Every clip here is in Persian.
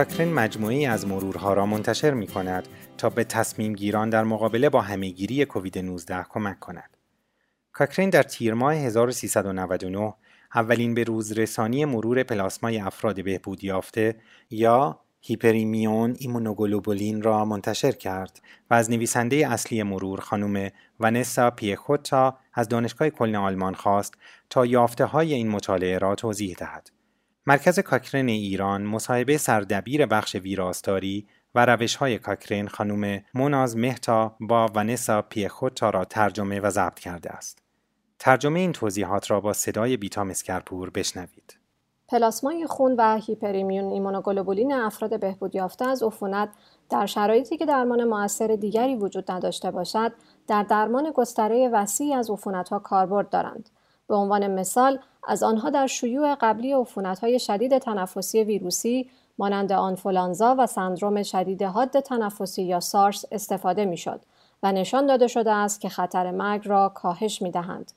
کاکرین مجموعی از مرورها را منتشر می کند تا به تصمیم گیران در مقابله با همهگیری کووید 19 کمک کند. کاکرین در تیر ماه 1399 اولین به روز رسانی مرور پلاسمای افراد بهبود یافته یا hyperimmune immunoglobulin را منتشر کرد و از نویسنده اصلی مرور خانم ونسا پیخوتا از دانشگاه کلن آلمان خواست تا یافته های این مطالعه را توضیح دهد. مرکز کاکرین ایران مصاحبه سردبیر بخش ویراستاری و روش های کاکرین خانم موناز مهتا با ونسا پیخوتا را ترجمه و ضبط کرده است. ترجمه این توضیحات را با صدای بیتا مسکرپور بشنوید. پلاسمای خون و hyperimmune immunoglobulin افراد بهبود یافته از عفونت در شرایطی که درمان موثر دیگری وجود نداشته باشد در درمان گستره وسیعی از عفونتها کاربرد دارند به عنوان مثال از آنها در شیوع قبلی عفونتهای شدید تنفسی ویروسی مانند آنفولانزا و سندروم شدید حاد تنفسی یا سارس استفاده می‌شد و نشان داده شده است که خطر مرگ را کاهش می دهند.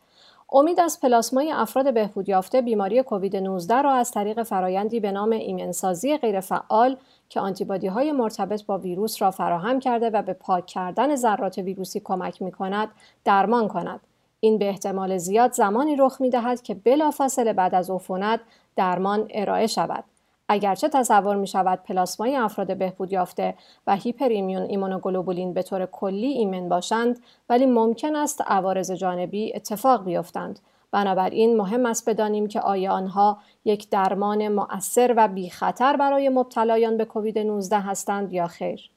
امید از پلاسمای افراد بهبود یافته بیماری کووید 19 را از طریق فرایندی به نام ایمنسازی غیرفعال که آنتیبادی های مرتبط با ویروس را فراهم کرده و به پاک کردن ذرات ویروسی کمک می کند درمان کند. این به احتمال زیاد زمانی رخ می دهد که بلافاصله بعد از عفونت درمان ارائه شود. اگرچه تصور می شود پلاسمای افراد بهبود یافته و هیپریمیون ایمونوگلوبولین به طور کلی ایمن باشند ولی ممکن است عوارض جانبی اتفاق بیفتند بنابراین مهم است بدانیم که آیا آنها یک درمان مؤثر و بی خطر برای مبتلایان به کووید 19 هستند یا خیر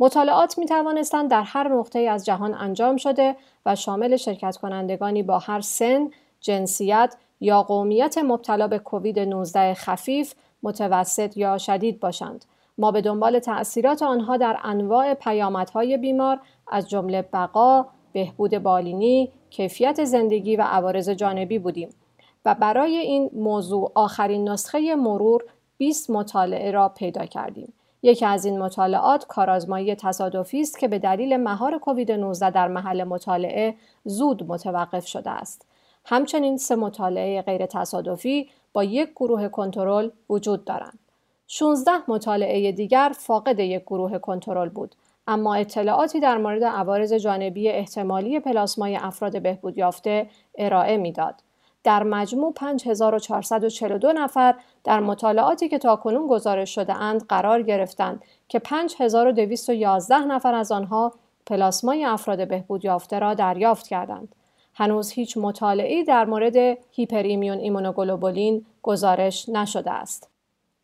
مطالعات می توانستند در هر نقطه از جهان انجام شده و شامل شرکت کنندگانی با هر سن، جنسیت یا قومیت مبتلا به کووید 19 خفیف متوسط یا شدید باشند. ما به دنبال تأثیرات آنها در انواع پیامدهای بیمار از جمله بقا، بهبود بالینی، کیفیت زندگی و عوارض جانبی بودیم و برای این موضوع آخرین نسخه مرور 20 مطالعه را پیدا کردیم. یکی از این مطالعات کارآزمایی تصادفی است که به دلیل مهار کووید 19 در محل مطالعه زود متوقف شده است. همچنین سه مطالعه غیر تصادفی با یک گروه کنترل وجود دارند. 16 مطالعه دیگر فاقد یک گروه کنترل بود اما اطلاعاتی در مورد عوارض جانبی احتمالی پلاسمای افراد بهبود یافته ارائه می‌داد. در مجموع 5442 نفر در مطالعاتی که تاکنون گزارش شده اند قرار گرفتند که 5211 نفر از آنها پلاسمای افراد بهبود یافته را دریافت کردند. هنوز هیچ مطالعه‌ای در مورد hyperimmune immunoglobulin گزارش نشده است.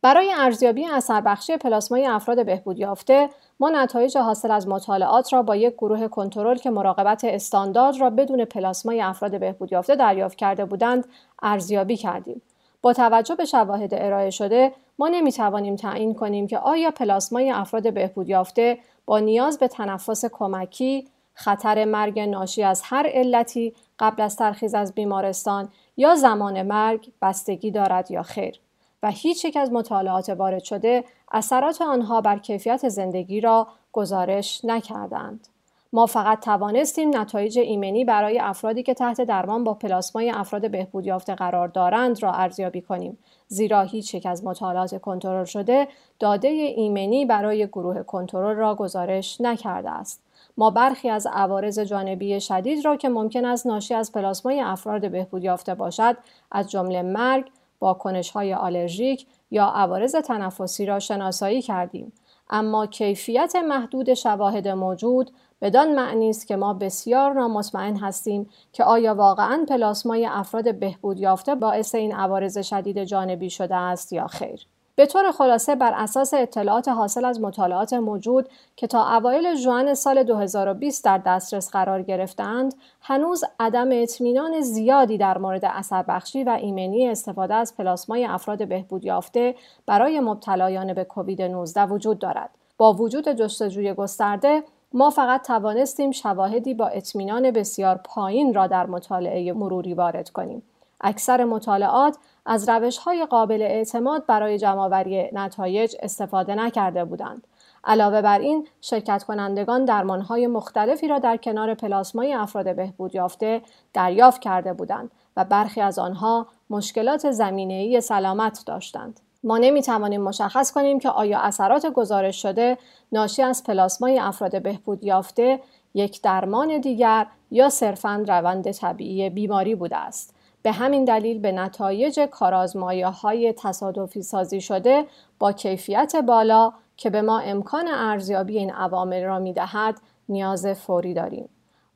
برای ارزیابی اثر بخشی پلاسمای افراد بهبود یافته ما نتایج حاصل از مطالعات را با یک گروه کنترل که مراقبت استاندارد را بدون پلاسمای افراد بهبود یافته دریافت کرده بودند ارزیابی کردیم. با توجه به شواهد ارائه شده ما نمی توانیم تعیین کنیم که آیا پلاسمای افراد بهبود یافته با نیاز به تنفس کمکی خطر مرگ ناشی از هر علتی قبل از ترخیص از بیمارستان یا زمان مرگ بستگی دارد یا خیر و هیچ یک از مطالعات وارد شده اثرات آنها بر کیفیت زندگی را گزارش نکردند. ما فقط توانستیم نتایج ایمنی برای افرادی که تحت درمان با پلاسمای افراد بهبود یافته قرار دارند را ارزیابی کنیم زیرا هیچ یک از مطالعات کنترل شده داده ایمنی برای گروه کنترل را گزارش نکرده است ما برخی از عوارض جانبی شدید را که ممکن است ناشی از پلاسمای افراد بهبود یافته باشد از جمله مرگ واکنش های آلرژیک یا عوارض تنفسی را شناسایی کردیم. اما کیفیت محدود شواهد موجود بدان معنی است که ما بسیار نامطمئن هستیم که آیا واقعا پلاسمای افراد بهبود یافته باعث این عوارض شدید جانبی شده است یا خیر. به طور خلاصه بر اساس اطلاعات حاصل از مطالعات موجود که تا اوایل ژوئن سال 2020 در دسترس قرار گرفتند هنوز عدم اطمینان زیادی در مورد اثر بخشی و ایمنی استفاده از پلاسمای افراد بهبود یافته برای مبتلایان به کووید 19 وجود دارد. با وجود جستجوی گسترده ما فقط توانستیم شواهدی با اطمینان بسیار پایین را در مطالعه مروری وارد کنیم. اکثر مطالعات از روش های قابل اعتماد برای جمعآوری نتایج استفاده نکرده بودند. علاوه بر این شرکت کنندگان درمان های مختلفی را در کنار پلاسمای افراد بهبود یافته دریافت کرده بودند و برخی از آنها مشکلات زمینه‌ای سلامت داشتند. ما نمی توانیم مشخص کنیم که آیا اثرات گزارش شده ناشی از پلاسمای افراد بهبود یافته یک درمان دیگر یا صرفاً روند طبیعی بیماری بوده است. به همین دلیل به نتایج کارازمایه های تصادفی سازی شده با کیفیت بالا که به ما امکان ارزیابی این عوامل را می دهد نیاز فوری داریم.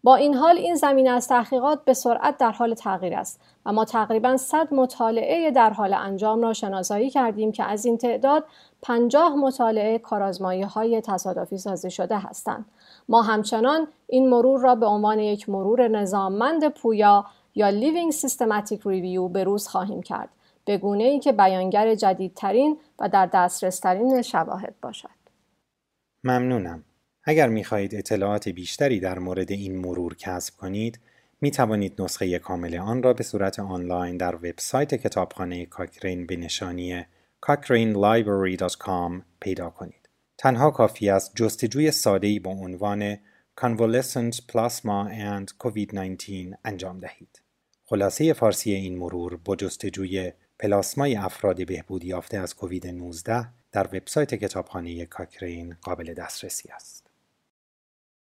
با این حال این زمینه از تحقیقات به سرعت در حال تغییر است و ما تقریبا 100 مطالعه در حال انجام را شناسایی کردیم که از این تعداد 50 مطالعه کارازمایی های تصادفی سازی شده هستند. ما همچنان این مرور را به عنوان یک مرور نظاممند پویا یا Living Systematic Review به روز خواهیم کرد به گونه ای که بیانگر جدیدترین و در دسترس ترین شواهد باشد. ممنونم. اگر می خواهید اطلاعات بیشتری در مورد این مرور کسب کنید، می توانید نسخه کامل آن را به صورت آنلاین در وبسایت کتابخانه کاکرین به نشانی cochranelibrary.com پیدا کنید. تنها کافی است جستجوی ساده‌ای با عنوان Convalescent Plasma and COVID-19 انجام دهید. خلاصه فارسی این مرور با جستجوی پلاسمای افراد بهبودی یافته از کووید 19 در وبسایت کتابخانه کاکرین قابل دسترسی است.